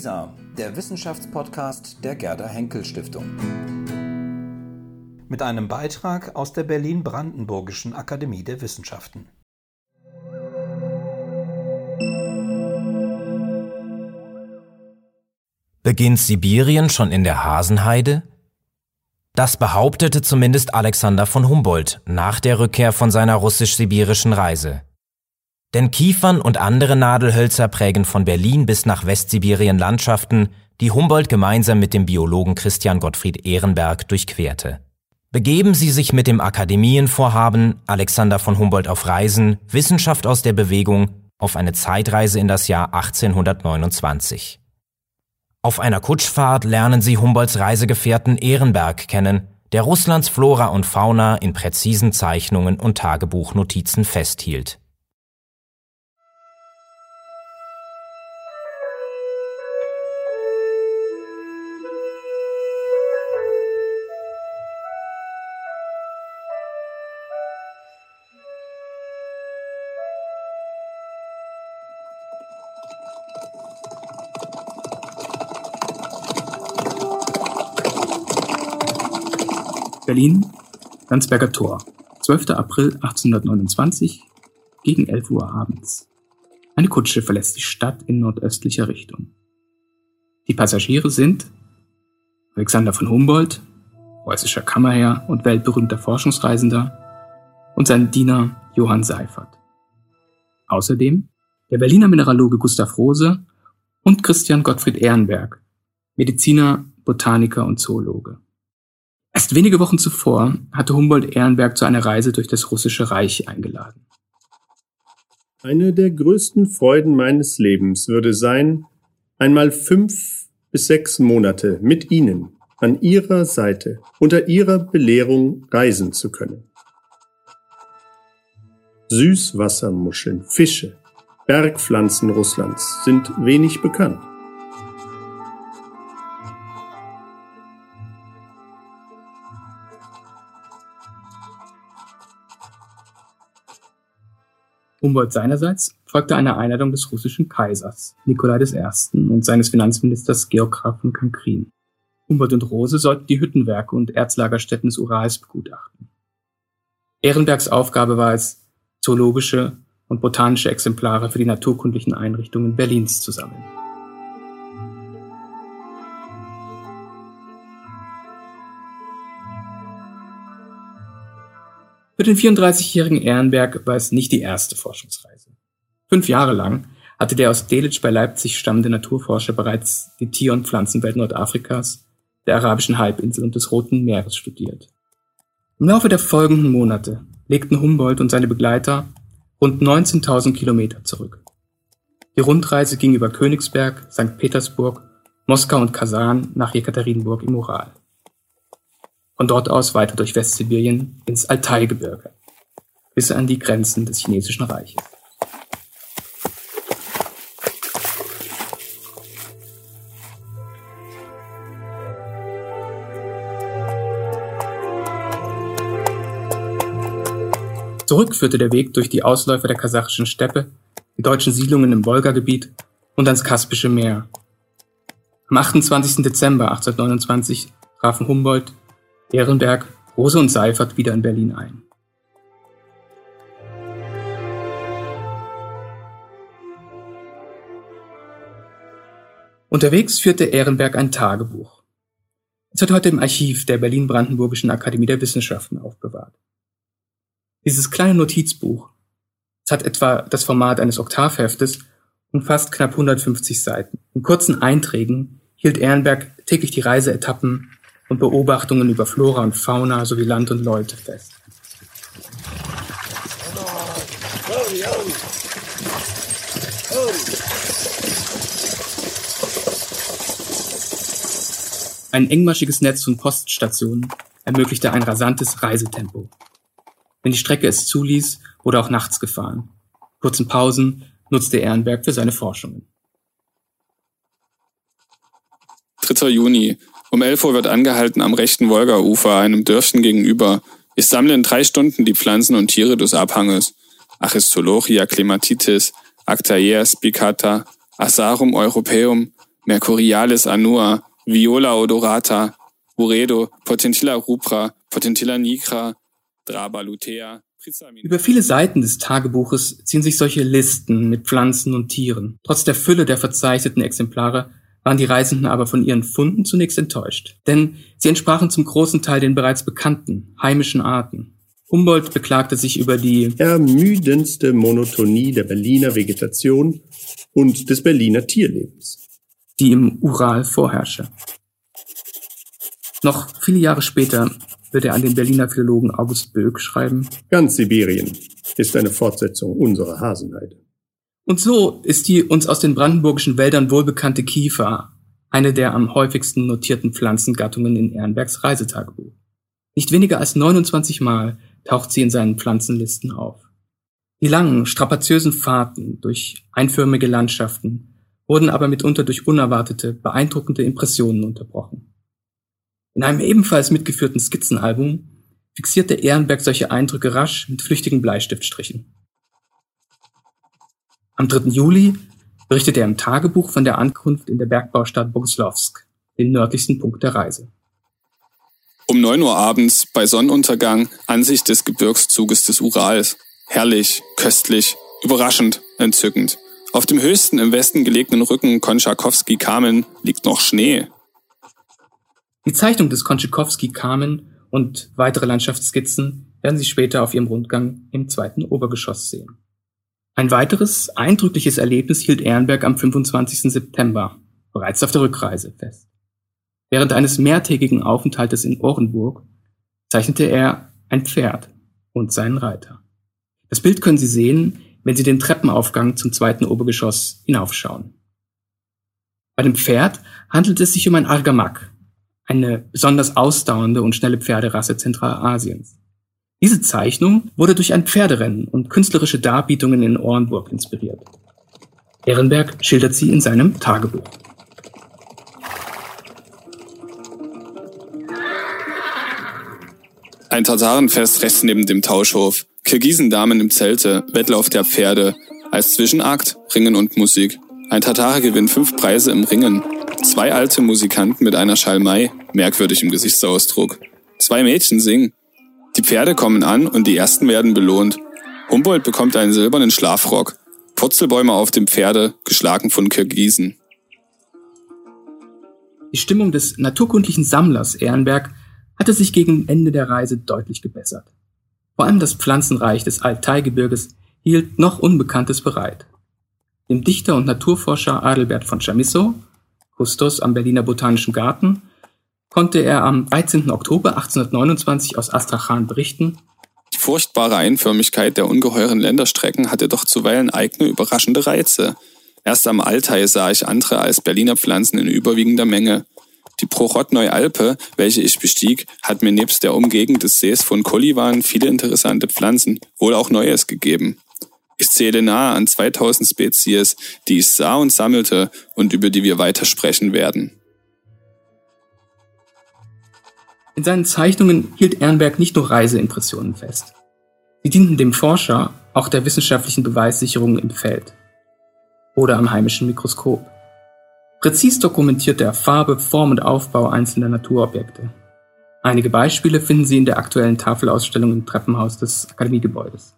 WISA, der Wissenschaftspodcast der Gerda Henkel Stiftung. Mit einem Beitrag aus der Berlin-Brandenburgischen Akademie der Wissenschaften. Beginnt Sibirien schon in der Hasenheide? Das behauptete zumindest Alexander von Humboldt nach der Rückkehr von seiner russisch-sibirischen Reise. Denn Kiefern und andere Nadelhölzer prägen von Berlin bis nach Westsibirien Landschaften, die Humboldt gemeinsam mit dem Biologen Christian Gottfried Ehrenberg durchquerte. Begeben Sie sich mit dem Akademienvorhaben Alexander von Humboldt auf Reisen, Wissenschaft aus der Bewegung auf eine Zeitreise in das Jahr 1829. Auf einer Kutschfahrt lernen Sie Humboldts Reisegefährten Ehrenberg kennen, der Russlands Flora und Fauna in präzisen Zeichnungen und Tagebuchnotizen festhielt. Berlin, Landsberger Tor, 12. April 1829, gegen 11 Uhr abends. Eine Kutsche verlässt die Stadt in nordöstlicher Richtung. Die Passagiere sind Alexander von Humboldt, preußischer Kammerherr und weltberühmter Forschungsreisender, und sein Diener Johann Seifert. Außerdem der Berliner Mineraloge Gustav Rose und Christian Gottfried Ehrenberg, Mediziner, Botaniker und Zoologe. Erst wenige Wochen zuvor hatte Humboldt Ehrenberg zu einer Reise durch das Russische Reich eingeladen. Eine der größten Freuden meines Lebens würde sein, einmal fünf bis sechs Monate mit Ihnen an Ihrer Seite unter Ihrer Belehrung reisen zu können. Süßwassermuscheln, Fische, Bergpflanzen Russlands sind wenig bekannt. Humboldt seinerseits folgte einer Einladung des russischen Kaisers Nikolai I. und seines Finanzministers Georg Graf von Kankrin. Humboldt und Rose sollten die Hüttenwerke und Erzlagerstätten des Urals begutachten. Ehrenbergs Aufgabe war es, zoologische und botanische Exemplare für die naturkundlichen Einrichtungen Berlins zu sammeln. Für den 34-jährigen Ehrenberg war es nicht die erste Forschungsreise. Fünf Jahre lang hatte der aus Delitzsch bei Leipzig stammende Naturforscher bereits die Tier- und Pflanzenwelt Nordafrikas, der arabischen Halbinsel und des Roten Meeres studiert. Im Laufe der folgenden Monate legten Humboldt und seine Begleiter rund 19.000 Kilometer zurück. Die Rundreise ging über Königsberg, St. Petersburg, Moskau und Kasan nach Jekaterinburg im Ural. Von dort aus weiter durch Westsibirien ins Altaigebirge bis an die Grenzen des chinesischen Reiches. Zurück führte der Weg durch die Ausläufer der kasachischen Steppe, die deutschen Siedlungen im Wolgagebiet und ans Kaspische Meer. Am 28. Dezember 1829 trafen Humboldt Ehrenberg, Rose und Seifert wieder in Berlin ein. Unterwegs führte Ehrenberg ein Tagebuch. Es wird heute im Archiv der Berlin-Brandenburgischen Akademie der Wissenschaften aufbewahrt. Dieses kleine Notizbuch, es hat etwa das Format eines Oktavheftes und fast knapp 150 Seiten. In kurzen Einträgen hielt Ehrenberg täglich die Reiseetappen und Beobachtungen über Flora und Fauna sowie Land und Leute fest. Ein engmaschiges Netz von Poststationen ermöglichte ein rasantes Reisetempo. Wenn die Strecke es zuließ, wurde auch nachts gefahren. Kurzen Pausen nutzte Ehrenberg für seine Forschungen. 3. Juni. Um 11 Uhr wird angehalten am rechten Wolgaufer, einem Dörfchen gegenüber. Ich sammle in drei Stunden die Pflanzen und Tiere des Abhanges. Achistolochia clematitis, Actaea spicata, Asarum europaeum, Mercurialis annua, Viola odorata, Uredo, Potentilla rubra, Potentilla nigra, Draba lutea, über viele Seiten des Tagebuches ziehen sich solche Listen mit Pflanzen und Tieren. Trotz der Fülle der verzeichneten Exemplare waren die Reisenden aber von ihren Funden zunächst enttäuscht. Denn sie entsprachen zum großen Teil den bereits bekannten, heimischen Arten. Humboldt beklagte sich über die ermüdendste Monotonie der Berliner Vegetation und des Berliner Tierlebens, die im Ural vorherrsche. Noch viele Jahre später wird er an den Berliner Philologen August Böck schreiben. Ganz Sibirien ist eine Fortsetzung unserer Hasenheide. Und so ist die uns aus den brandenburgischen Wäldern wohlbekannte Kiefer eine der am häufigsten notierten Pflanzengattungen in Ehrenbergs Reisetagebuch. Nicht weniger als 29 Mal taucht sie in seinen Pflanzenlisten auf. Die langen, strapaziösen Fahrten durch einförmige Landschaften wurden aber mitunter durch unerwartete, beeindruckende Impressionen unterbrochen. In einem ebenfalls mitgeführten Skizzenalbum fixierte Ehrenberg solche Eindrücke rasch mit flüchtigen Bleistiftstrichen. Am 3. Juli berichtet er im Tagebuch von der Ankunft in der Bergbaustadt Boguslawsk, den nördlichsten Punkt der Reise. Um 9 Uhr abends bei Sonnenuntergang Ansicht des Gebirgszuges des Urals. Herrlich, köstlich, überraschend, entzückend. Auf dem höchsten im Westen gelegenen Rücken Konchakowski-Kamen liegt noch Schnee. Die Zeichnung des Konschikowski-Kamen und weitere Landschaftsskizzen werden Sie später auf Ihrem Rundgang im zweiten Obergeschoss sehen. Ein weiteres eindrückliches Erlebnis hielt Ehrenberg am 25. September, bereits auf der Rückreise, fest. Während eines mehrtägigen Aufenthaltes in Orenburg zeichnete er ein Pferd und seinen Reiter. Das Bild können Sie sehen, wenn Sie den Treppenaufgang zum zweiten Obergeschoss hinaufschauen. Bei dem Pferd handelt es sich um ein Argamak, eine besonders ausdauernde und schnelle Pferderasse Zentralasiens. Diese Zeichnung wurde durch ein Pferderennen und künstlerische Darbietungen in Orenburg inspiriert. Ehrenberg schildert sie in seinem Tagebuch. Ein Tatarenfest rechts neben dem Tauschhof. Kirgisendamen im Zelte, Wettlauf der Pferde. Als Zwischenakt Ringen und Musik. Ein Tatare gewinnt fünf Preise im Ringen. Zwei alte Musikanten mit einer Schalmei, merkwürdig im Gesichtsausdruck. Zwei Mädchen singen. Die Pferde kommen an und die ersten werden belohnt. Humboldt bekommt einen silbernen Schlafrock. Purzelbäume auf dem Pferde, geschlagen von Kirgisen. Die Stimmung des naturkundlichen Sammlers Ehrenberg hatte sich gegen Ende der Reise deutlich gebessert. Vor allem das Pflanzenreich des Altaigebirges hielt noch Unbekanntes bereit. Dem Dichter und Naturforscher Adelbert von Chamisso Kustos am Berliner Botanischen Garten, konnte er am 13. Oktober 1829 aus Astrachan berichten. Die furchtbare Einförmigkeit der ungeheuren Länderstrecken hatte doch zuweilen eigene überraschende Reize. Erst am Altai sah ich andere als Berliner Pflanzen in überwiegender Menge. Die Prochotneu-Alpe, welche ich bestieg, hat mir nebst der Umgegend des Sees von Kolivan viele interessante Pflanzen, wohl auch Neues gegeben. Ich zähle nahe an 2000 Spezies, die ich sah und sammelte und über die wir weiter sprechen werden. In seinen Zeichnungen hielt Ehrenberg nicht nur Reiseimpressionen fest. Sie dienten dem Forscher auch der wissenschaftlichen Beweissicherung im Feld oder am heimischen Mikroskop. Präzis dokumentiert er Farbe, Form und Aufbau einzelner Naturobjekte. Einige Beispiele finden Sie in der aktuellen Tafelausstellung im Treppenhaus des Akademiegebäudes.